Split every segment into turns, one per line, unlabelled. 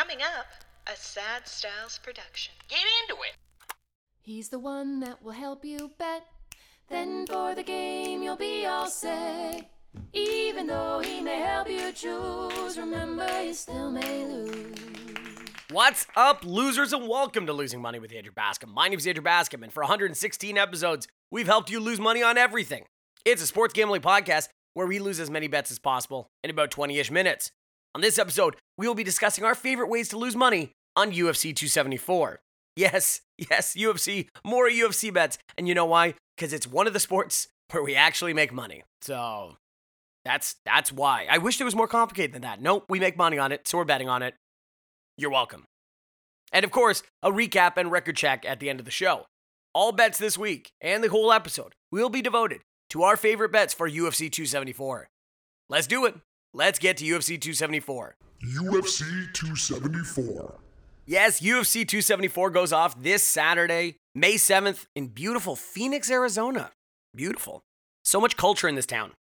Coming up, a Sad Styles production.
Get into it.
He's the one that will help you bet. Then for the game, you'll be all set. Even though he may help you choose, remember you still may lose.
What's up, losers, and welcome to Losing Money with Andrew Bascom. My name is Andrew Bascom, and for 116 episodes, we've helped you lose money on everything. It's a sports gambling podcast where we lose as many bets as possible in about 20 ish minutes. On this episode, we will be discussing our favorite ways to lose money on UFC 274. Yes, yes, UFC, more UFC bets. And you know why? Because it's one of the sports where we actually make money. So that's that's why. I wish it was more complicated than that. Nope, we make money on it, so we're betting on it. You're welcome. And of course, a recap and record check at the end of the show. All bets this week and the whole episode will be devoted to our favorite bets for UFC 274. Let's do it. Let's get to UFC 274.
UFC 274.
Yes, UFC 274 goes off this Saturday, May 7th, in beautiful Phoenix, Arizona. Beautiful. So much culture in this town.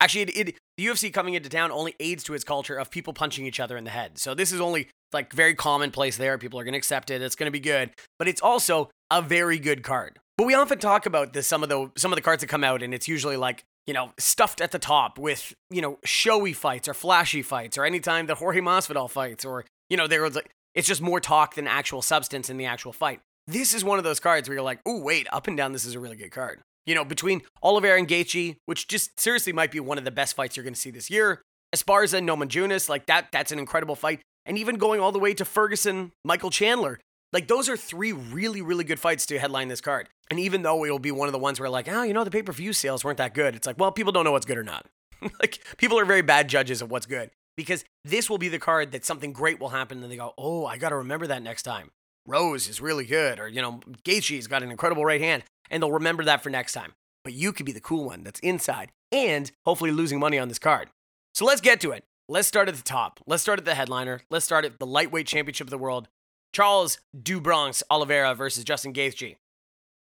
Actually, it, it, the UFC coming into town only aids to its culture of people punching each other in the head. So this is only like very commonplace there. People are going to accept it. It's going to be good, but it's also a very good card. But we often talk about this some of the some of the cards that come out, and it's usually like you know stuffed at the top with you know showy fights or flashy fights, or anytime that Jorge Masvidal fights, or you know there was like it's just more talk than actual substance in the actual fight. This is one of those cards where you're like, oh wait, up and down, this is a really good card. You know, between Oliveira and Gaethje, which just seriously might be one of the best fights you're going to see this year. Esparza and Namajunas, like that, that's an incredible fight. And even going all the way to Ferguson, Michael Chandler, like those are three really, really good fights to headline this card. And even though it'll be one of the ones where like, oh, you know, the pay-per-view sales weren't that good. It's like, well, people don't know what's good or not. like people are very bad judges of what's good because this will be the card that something great will happen and they go, oh, I got to remember that next time. Rose is really good, or you know, Gaethje's got an incredible right hand, and they'll remember that for next time. But you could be the cool one that's inside and hopefully losing money on this card. So let's get to it. Let's start at the top. Let's start at the headliner. Let's start at the lightweight championship of the world. Charles do Bronx Oliveira versus Justin Gaethje.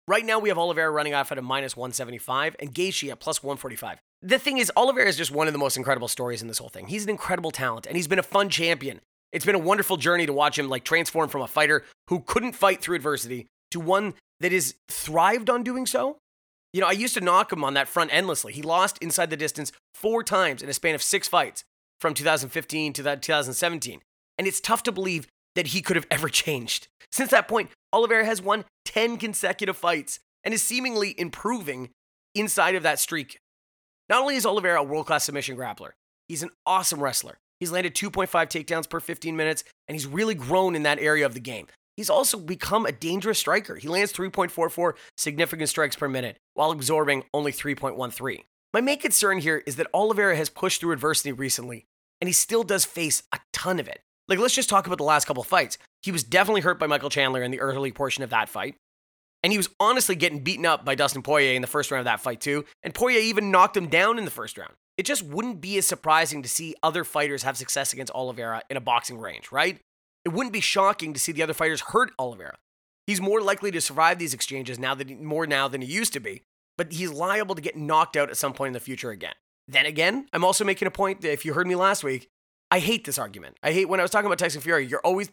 Right now, we have Oliveira running off at a minus 175 and Gaethje at plus 145. The thing is, Oliveira is just one of the most incredible stories in this whole thing. He's an incredible talent and he's been a fun champion. It's been a wonderful journey to watch him like transform from a fighter who couldn't fight through adversity to one that is thrived on doing so. You know, I used to knock him on that front endlessly. He lost inside the distance four times in a span of six fights from 2015 to that 2017. And it's tough to believe that he could have ever changed. Since that point, Oliveira has won 10 consecutive fights and is seemingly improving inside of that streak. Not only is Oliveira a world class submission grappler, he's an awesome wrestler. He's landed 2.5 takedowns per 15 minutes, and he's really grown in that area of the game. He's also become a dangerous striker. He lands 3.44 significant strikes per minute while absorbing only 3.13. My main concern here is that Oliveira has pushed through adversity recently, and he still does face a ton of it. Like, let's just talk about the last couple fights. He was definitely hurt by Michael Chandler in the early portion of that fight. And he was honestly getting beaten up by Dustin Poirier in the first round of that fight, too. And Poirier even knocked him down in the first round it just wouldn't be as surprising to see other fighters have success against Oliveira in a boxing range, right? It wouldn't be shocking to see the other fighters hurt Oliveira. He's more likely to survive these exchanges now that he, more now than he used to be, but he's liable to get knocked out at some point in the future again. Then again, I'm also making a point that if you heard me last week, I hate this argument. I hate when I was talking about Tyson Fury, you're always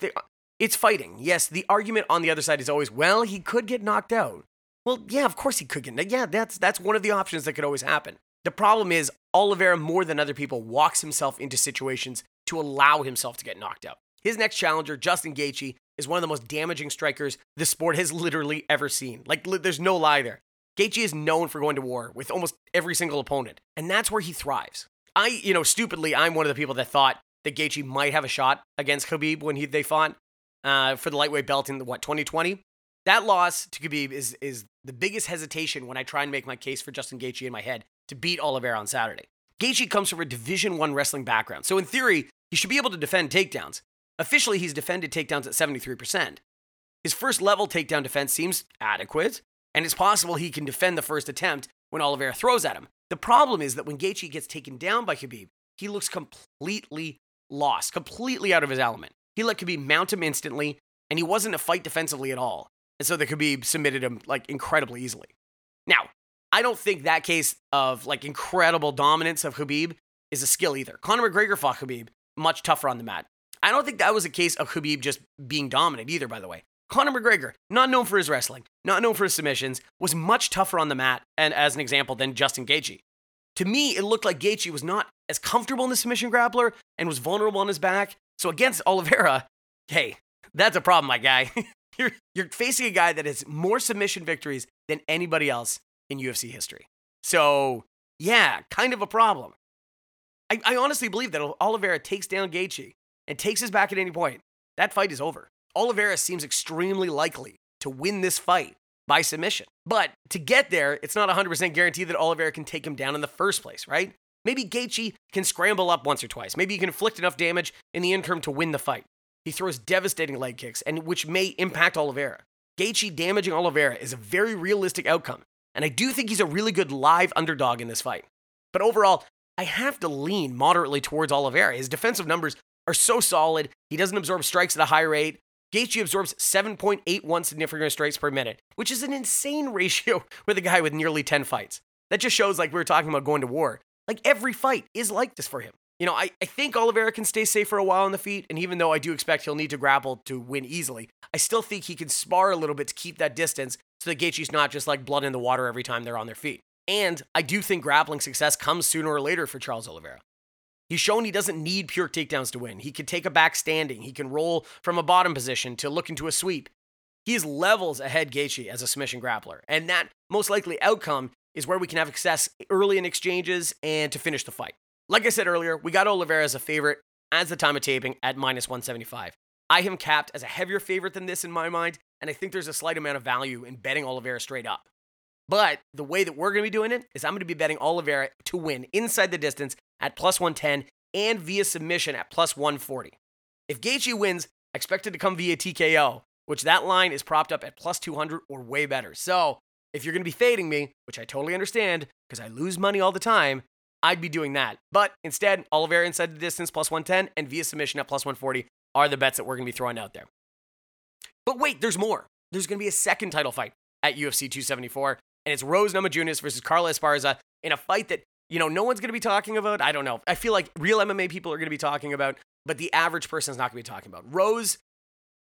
it's fighting. Yes, the argument on the other side is always, well, he could get knocked out. Well, yeah, of course he could get. Yeah, that's that's one of the options that could always happen. The problem is Oliveira, more than other people, walks himself into situations to allow himself to get knocked out. His next challenger, Justin Gaethje, is one of the most damaging strikers the sport has literally ever seen. Like, li- there's no lie there. Gaethje is known for going to war with almost every single opponent, and that's where he thrives. I, you know, stupidly, I'm one of the people that thought that Gaethje might have a shot against Khabib when he, they fought uh, for the lightweight belt in what 2020. That loss to Khabib is is the biggest hesitation when I try and make my case for Justin Gaethje in my head to beat Oliveira on Saturday. Gaethje comes from a Division One wrestling background, so in theory, he should be able to defend takedowns. Officially, he's defended takedowns at 73%. His first level takedown defense seems adequate, and it's possible he can defend the first attempt when Oliveira throws at him. The problem is that when Gaethje gets taken down by Khabib, he looks completely lost, completely out of his element. He let Khabib mount him instantly, and he wasn't a fight defensively at all. And so the Khabib submitted him like incredibly easily. Now, I don't think that case of like incredible dominance of Khabib is a skill either. Conor McGregor fought Khabib much tougher on the mat. I don't think that was a case of Khabib just being dominant either, by the way. Conor McGregor, not known for his wrestling, not known for his submissions, was much tougher on the mat, and as an example, than Justin Gaethje. To me, it looked like Gaethje was not as comfortable in the submission grappler and was vulnerable on his back. So against Oliveira, hey, that's a problem, my guy. you're, you're facing a guy that has more submission victories than anybody else in UFC history. So, yeah, kind of a problem. I, I honestly believe that Oliveira takes down Gaethje and takes his back at any point. That fight is over. Oliveira seems extremely likely to win this fight by submission. But to get there, it's not 100% guaranteed that Oliveira can take him down in the first place, right? Maybe Gaethje can scramble up once or twice. Maybe he can inflict enough damage in the interim to win the fight. He throws devastating leg kicks, and which may impact Oliveira. Gaethje damaging Oliveira is a very realistic outcome, and I do think he's a really good live underdog in this fight. But overall, I have to lean moderately towards Oliveira. His defensive numbers are so solid. He doesn't absorb strikes at a high rate. Gaethje absorbs 7.81 significant strikes per minute, which is an insane ratio with a guy with nearly 10 fights. That just shows like we were talking about going to war. Like every fight is like this for him. You know, I, I think Oliveira can stay safe for a while on the feet, and even though I do expect he'll need to grapple to win easily, I still think he can spar a little bit to keep that distance so that Gaethje's not just like blood in the water every time they're on their feet. And I do think grappling success comes sooner or later for Charles Oliveira. He's shown he doesn't need pure takedowns to win. He can take a back standing. He can roll from a bottom position to look into a sweep. He is levels ahead Gaethje as a submission grappler, and that most likely outcome is where we can have success early in exchanges and to finish the fight. Like I said earlier, we got Oliveira as a favorite as the time of taping at minus 175. I am capped as a heavier favorite than this in my mind, and I think there's a slight amount of value in betting Oliveira straight up. But the way that we're going to be doing it is I'm going to be betting Oliveira to win inside the distance at plus 110 and via submission at plus 140. If Gaethje wins, expected to come via TKO, which that line is propped up at plus 200 or way better. So if you're going to be fading me, which I totally understand because I lose money all the time, I'd be doing that. But instead, Oliveira inside the distance plus 110 and via submission at plus 140 are the bets that we're going to be throwing out there. But wait, there's more. There's going to be a second title fight at UFC 274, and it's Rose Namajunas versus Carla Esparza in a fight that you know, no one's going to be talking about. I don't know. I feel like real MMA people are going to be talking about, but the average person is not going to be talking about. Rose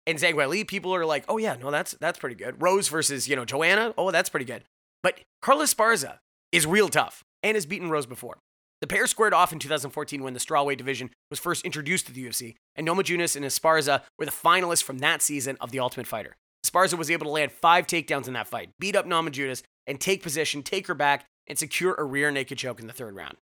and Zhang Weili, people are like, oh yeah, no, that's that's pretty good. Rose versus you know Joanna, oh that's pretty good. But Carla Esparza is real tough and has beaten Rose before. The pair squared off in 2014 when the strawweight division was first introduced to the UFC, and Namajunas and Esparza were the finalists from that season of The Ultimate Fighter. Esparza was able to land five takedowns in that fight, beat up Namajunas, and take position, take her back, and secure a rear naked choke in the third round.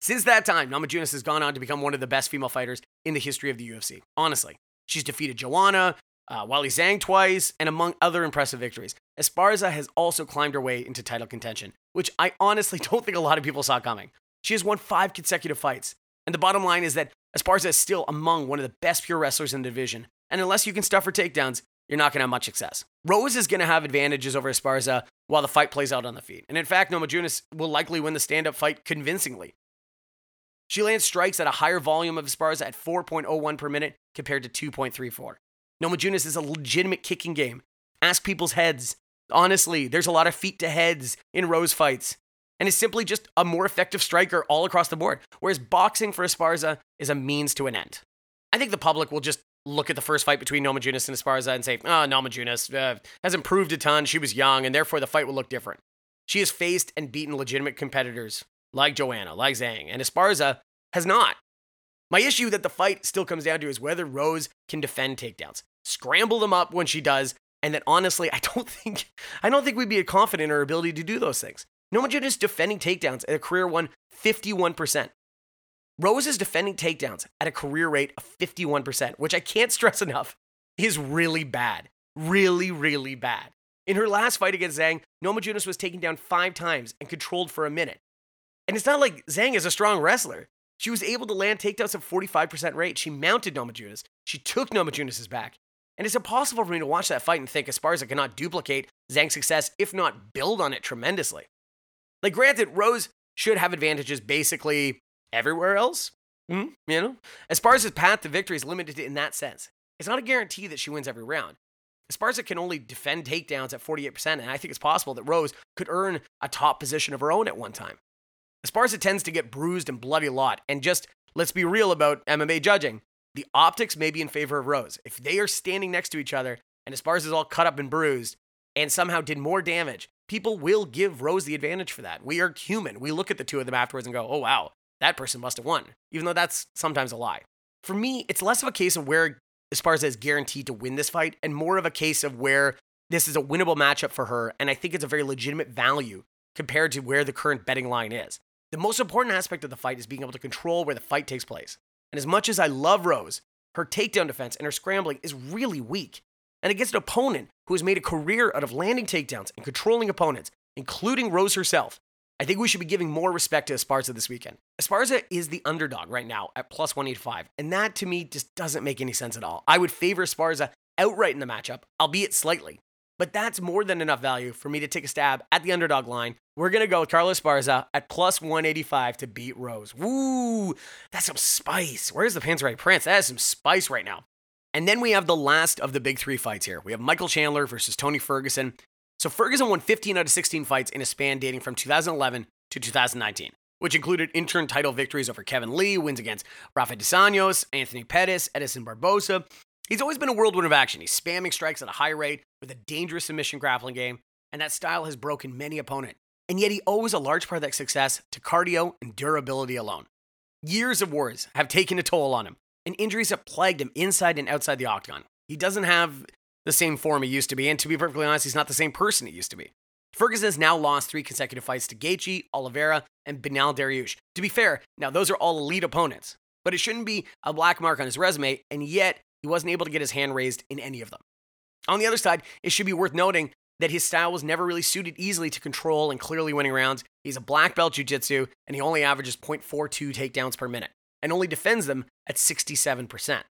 Since that time, Namajunas has gone on to become one of the best female fighters in the history of the UFC. Honestly, she's defeated Joanna, uh, Weili Zhang twice, and among other impressive victories. Esparza has also climbed her way into title contention, which I honestly don't think a lot of people saw coming. She has won five consecutive fights. And the bottom line is that Esparza is still among one of the best pure wrestlers in the division. And unless you can stuff her takedowns, you're not going to have much success. Rose is going to have advantages over Esparza while the fight plays out on the feet. And in fact, Namajunas will likely win the stand up fight convincingly. She lands strikes at a higher volume of Esparza at 4.01 per minute compared to 2.34. Namajunas is a legitimate kicking game. Ask people's heads. Honestly, there's a lot of feet to heads in Rose fights. And is simply just a more effective striker all across the board. Whereas boxing for Esparza is a means to an end. I think the public will just look at the first fight between Namajunas and Esparza and say, oh, Namajunas uh, has improved a ton. She was young, and therefore the fight will look different. She has faced and beaten legitimate competitors like Joanna, like Zhang, and Esparza has not. My issue that the fight still comes down to is whether Rose can defend takedowns, scramble them up when she does, and that honestly, I don't think I don't think we'd be confident in her ability to do those things. Namajunas defending takedowns at a career one 51%. Rose is defending takedowns at a career rate of 51%, which I can't stress enough is really bad. Really, really bad. In her last fight against Zhang, Namajunas was taken down five times and controlled for a minute. And it's not like Zhang is a strong wrestler. She was able to land takedowns at 45% rate. She mounted Namajunas. She took Namajunas' back. And it's impossible for me to watch that fight and think Esparza cannot duplicate Zhang's success, if not build on it tremendously. Like, granted, Rose should have advantages basically everywhere else. Mm, you know, Esparza's path to victory is limited in that sense. It's not a guarantee that she wins every round. Esparza can only defend takedowns at 48%, and I think it's possible that Rose could earn a top position of her own at one time. Esparza tends to get bruised and bloody a lot, and just let's be real about MMA judging. the optics may be in favor of Rose. If they are standing next to each other and Esparza is all cut up and bruised and somehow did more damage, people will give Rose the advantage for that. We are human. We look at the two of them afterwards and go, oh, wow, that person must have won, even though that's sometimes a lie. For me, it's less of a case of where Esparza is guaranteed to win this fight and more of a case of where this is a winnable matchup for her. And I think it's a very legitimate value compared to where the current betting line is. The most important aspect of the fight is being able to control where the fight takes place. And as much as I love Rose, her takedown defense and her scrambling is really weak. And against an opponent who has made a career out of landing takedowns and controlling opponents, including Rose herself, I think we should be giving more respect to Esparza this weekend. Esparza is the underdog right now at plus 185, and that to me just doesn't make any sense at all. I would favor Esparza outright in the matchup, albeit slightly, but that's more than enough value for me to take a stab at the underdog line. We're going to go Carla Esparza at plus 185 to beat Rose. Woo, that's some spice. Where's the Panzerite Prince? That is some spice right now. And then we have the last of the big three fights here. We have Michael Chandler versus Tony Ferguson. So Ferguson won 15 out of 16 fights in a span dating from 2011 to 2019, which included interim title victories over Kevin Lee, wins against Rafa Dos Anthony Pettis, Edson Barboza. He's always been a whirlwind of action. He's spamming strikes at a high rate with a dangerous submission grappling game, and that style has broken many opponents. And yet he owes a large part of that success to cardio and durability alone. Years of wars have taken a toll on him, and injuries have plagued him inside and outside the octagon. He doesn't have the same form he used to be, and to be perfectly honest, he's not the same person he used to be. Ferguson has now lost three consecutive fights to Gaethje, Oliveira, and Beneil Dariush. To be fair, now those are all elite opponents, but it shouldn't be a black mark on his resume, and yet he wasn't able to get his hand raised in any of them. On the other side, it should be worth noting that his style was never really suited easily to control and clearly winning rounds. He's a black belt jiu-jitsu, and he only averages 0.42 takedowns per minute, and only defends them at 67%.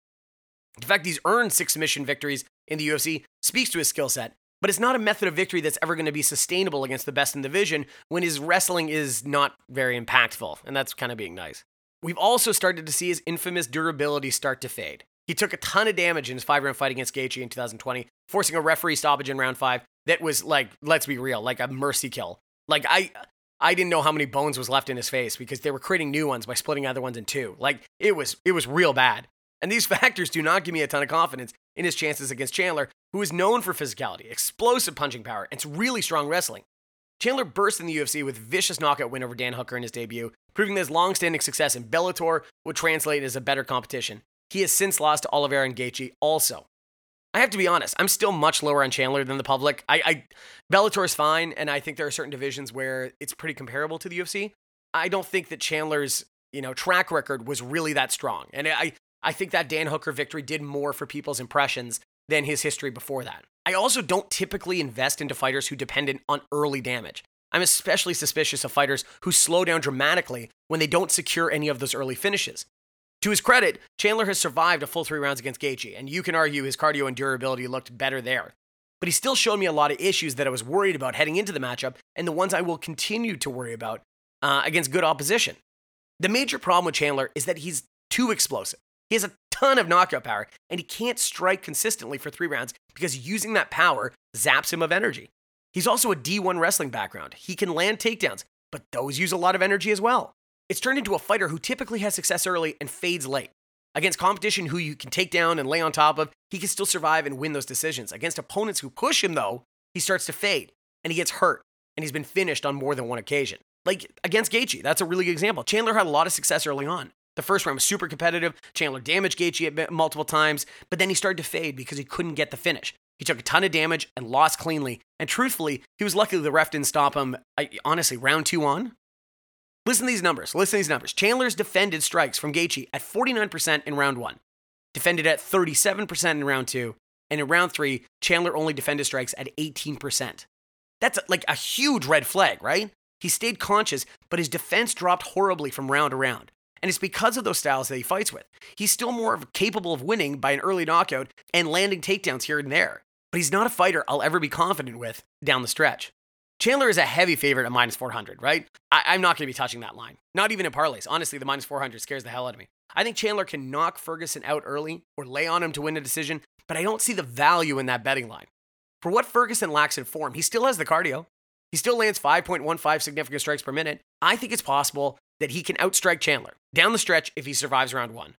The fact he's earned six submission victories in the UFC speaks to his skill set, but it's not a method of victory that's ever going to be sustainable against the best in the division when his wrestling is not very impactful, and that's kind of being nice. We've also started to see his infamous durability start to fade. He took a ton of damage in his five round fight against Gaethje in 2020, forcing a referee stoppage in round five that was like, let's be real, like a mercy kill. Like, I. I didn't know how many bones was left in his face because they were creating new ones by splitting other ones in two. Like it was it was real bad. And these factors do not give me a ton of confidence in his chances against Chandler, who is known for physicality, explosive punching power, and really strong wrestling. Chandler burst in the UFC with vicious knockout win over Dan Hooker in his debut, proving that his long-standing success in Bellator would translate as a better competition. He has since lost to Oliveira and Gaethje also. I have to be honest, I'm still much lower on Chandler than the public. I, I Bellator is fine, and I think there are certain divisions where it's pretty comparable to the UFC. I don't think that Chandler's you know track record was really that strong, and I I think that Dan Hooker victory did more for people's impressions than his history before that. I also don't typically invest into fighters who depend on early damage. I'm especially suspicious of fighters who slow down dramatically when they don't secure any of those early finishes. To his credit, Chandler has survived a full three rounds against Gaethje, and you can argue his cardio and durability looked better there. But he still showed me a lot of issues that I was worried about heading into the matchup, and the ones I will continue to worry about uh, against good opposition. The major problem with Chandler is that he's too explosive. He has a ton of knockout power, and he can't strike consistently for three rounds because using that power zaps him of energy. He's also a D1 wrestling background. He can land takedowns, but those use a lot of energy as well. It's turned into a fighter who typically has success early and fades late. Against competition who you can take down and lay on top of, he can still survive and win those decisions. Against opponents who push him, though, he starts to fade and he gets hurt, and he's been finished on more than one occasion. Like against Gaethje, that's a really good example. Chandler had a lot of success early on, the first round was super competitive. Chandler damaged Gaethje multiple times, but then he started to fade because he couldn't get the finish. He took a ton of damage and lost cleanly. And truthfully, he was lucky the ref didn't stop him. I, honestly, round two on. Listen to these numbers. Listen to these numbers. Chandler's defended strikes from Gaethje at 49% in round one, defended at 37% in round two, and in round three, Chandler only defended strikes at 18%. That's like a huge red flag, right? He stayed conscious, but his defense dropped horribly from round to round. And it's because of those styles that he fights with. He's still more capable of winning by an early knockout and landing takedowns here and there. But he's not a fighter I'll ever be confident with down the stretch. Chandler is a heavy favorite at minus 400, right? I- am not going to be touching that line. Not even in parlays. Honestly, the minus 400 scares the hell out of me. I think Chandler can knock Ferguson out early or lay on him to win a decision, but I don't see the value in that betting line. For what Ferguson lacks in form, he still has the cardio. He still lands 5.15 significant strikes per minute. I think it's possible that he can outstrike Chandler down the stretch if he survives round one.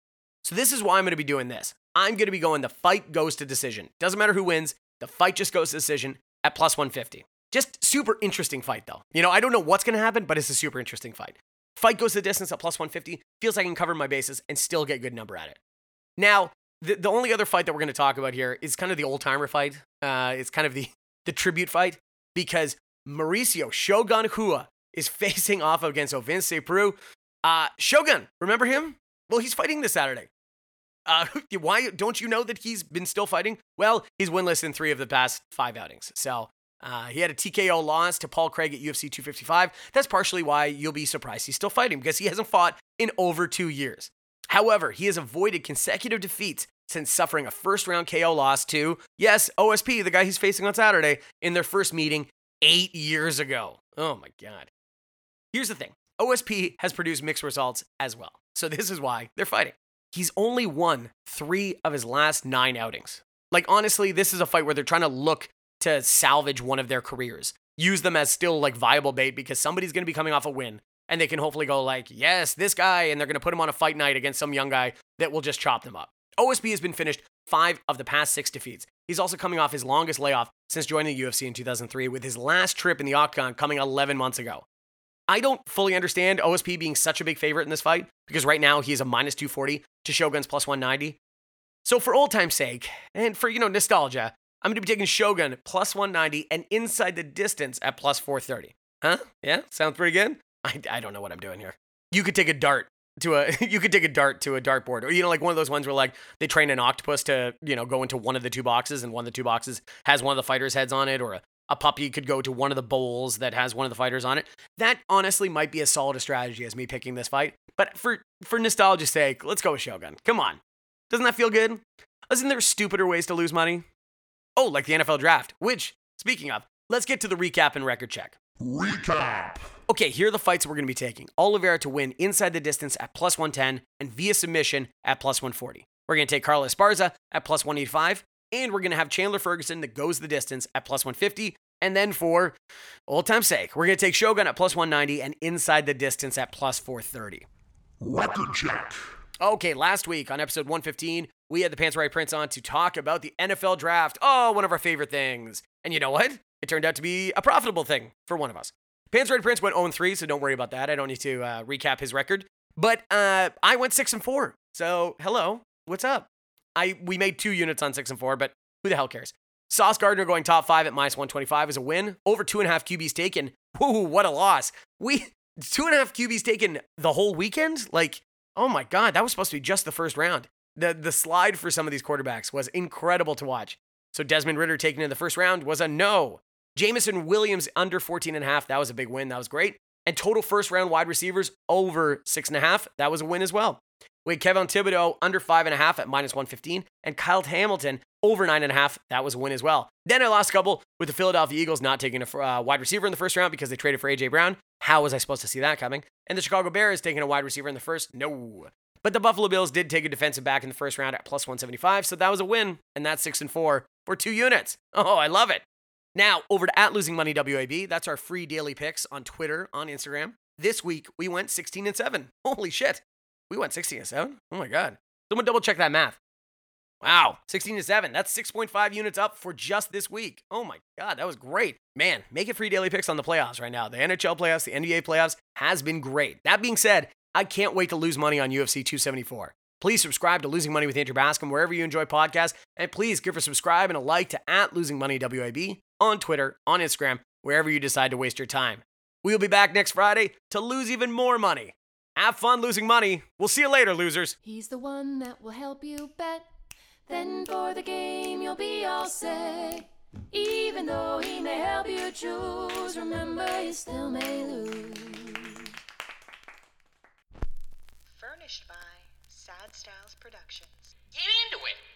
So this is why I'm going to be doing this. I'm going to be going the fight goes to decision. Doesn't matter who wins, the fight just goes to decision at plus 150. Just super interesting fight though. You know, I don't know what's going to happen, but it's a super interesting fight. Fight goes the distance at plus 150. Feels like I can cover my bases and still get good number at it. Now, the, the only other fight that we're going to talk about here is kind of the old timer fight. Uh, it's kind of the, the tribute fight because Mauricio Shogun Hua is facing off against Ovince Peru. Uh, Shogun, remember him? Well, he's fighting this Saturday. Uh, why don't you know that he's been still fighting? Well, he's winless in three of the past five outings. So uh, he had a TKO loss to Paul Craig at UFC 255. That's partially why you'll be surprised he's still fighting because he hasn't fought in over two years. However, he has avoided consecutive defeats since suffering a first round KO loss to, yes, OSP, the guy he's facing on Saturday, in their first meeting eight years ago. Oh my God. Here's the thing OSP has produced mixed results as well. So this is why they're fighting. He's only won three of his last nine outings. Like, honestly, this is a fight where they're trying to look to salvage one of their careers, use them as still like viable bait because somebody's going to be coming off a win and they can hopefully go like, yes, this guy, and they're going to put him on a fight night against some young guy that will just chop them up. OSP has been finished five of the past six defeats. He's also coming off his longest layoff since joining the UFC in 2003, with his last trip in the Octagon coming 11 months ago. I don't fully understand OSP being such a big favorite in this fight because right now he's a minus 240 to Shogun's plus 190. So for old time's sake and for you know nostalgia, I'm going to be taking Shogun plus 190 and inside the distance at plus 430. Huh? Yeah, sounds pretty good. I, I don't know what I'm doing here. You could take a dart to a you could take a dart to a dartboard or you know like one of those ones where like they train an octopus to you know go into one of the two boxes and one of the two boxes has one of the fighters heads on it or a, a puppy could go to one of the bowls that has one of the fighters on it that honestly might be as solid a strategy as me picking this fight but for for nostalgia's sake let's go with shogun come on doesn't that feel good isn't there stupider ways to lose money oh like the nfl draft which speaking of let's get to the recap and record check
Recap.
Okay, here are the fights we're going to be taking. Oliveira to win inside the distance at plus 110 and via submission at plus 140. We're going to take Carla Esparza at plus 185, and we're going to have Chandler Ferguson that goes the distance at plus 150. And then for old time's sake, we're going to take Shogun at plus 190 and inside the distance at plus 430.
Record check.
Okay, last week on episode 115, we had the Pants Right Prince on to talk about the NFL draft. Oh, one of our favorite things. And you know what? It turned out to be a profitable thing for one of us. Pants Red Prince went 0 3, so don't worry about that. I don't need to uh, recap his record. But uh, I went 6 and 4. So, hello. What's up? I We made two units on 6 and 4, but who the hell cares? Sauce Gardner going top five at minus 125 is a win. Over two and a half QBs taken. Whoa, what a loss. We two and a half QBs taken the whole weekend? Like, oh my God, that was supposed to be just the first round. The, the slide for some of these quarterbacks was incredible to watch. So Desmond Ridder taken in the first round was a no. Jameson Williams under 14 and a half. That was a big win. That was great. And total first round wide receivers over six and a half. That was a win as well. We had Kevin Thibodeaux under five and a half at minus 115, and Kyle Hamilton over nine and a half. That was a win as well. Then I lost a couple with the Philadelphia Eagles not taking a uh, wide receiver in the first round because they traded for AJ Brown. How was I supposed to see that coming? And the Chicago Bears taking a wide receiver in the first. No. But the Buffalo Bills did take a defensive back in the first round at plus 175, so that was a win, and that's six and four for two units. Oh, I love it. Now, over to at Losing Money WAB. That's our free daily picks on Twitter, on Instagram. This week, we went 16 and 7. Holy shit. We went 16 and 7? Oh my God. Someone double check that math. Wow, 16 to 7. That's 6.5 units up for just this week. Oh my God, that was great. Man, make it free daily picks on the playoffs right now. The NHL playoffs, the NBA playoffs has been great. That being said, I can't wait to lose money on UFC 274. Please subscribe to Losing Money with Andrew Bascom wherever you enjoy podcasts. And please give a subscribe and a like to at Losing Money WAB on Twitter, on Instagram, wherever you decide to waste your time. We'll be back next Friday to lose even more money. Have fun losing money. We'll see you later, losers.
He's the one that will help you bet. Then for the game, you'll be all set. Even though he may help you choose, remember you still may lose.
Furnished by Sad Styles Productions.
Get into it.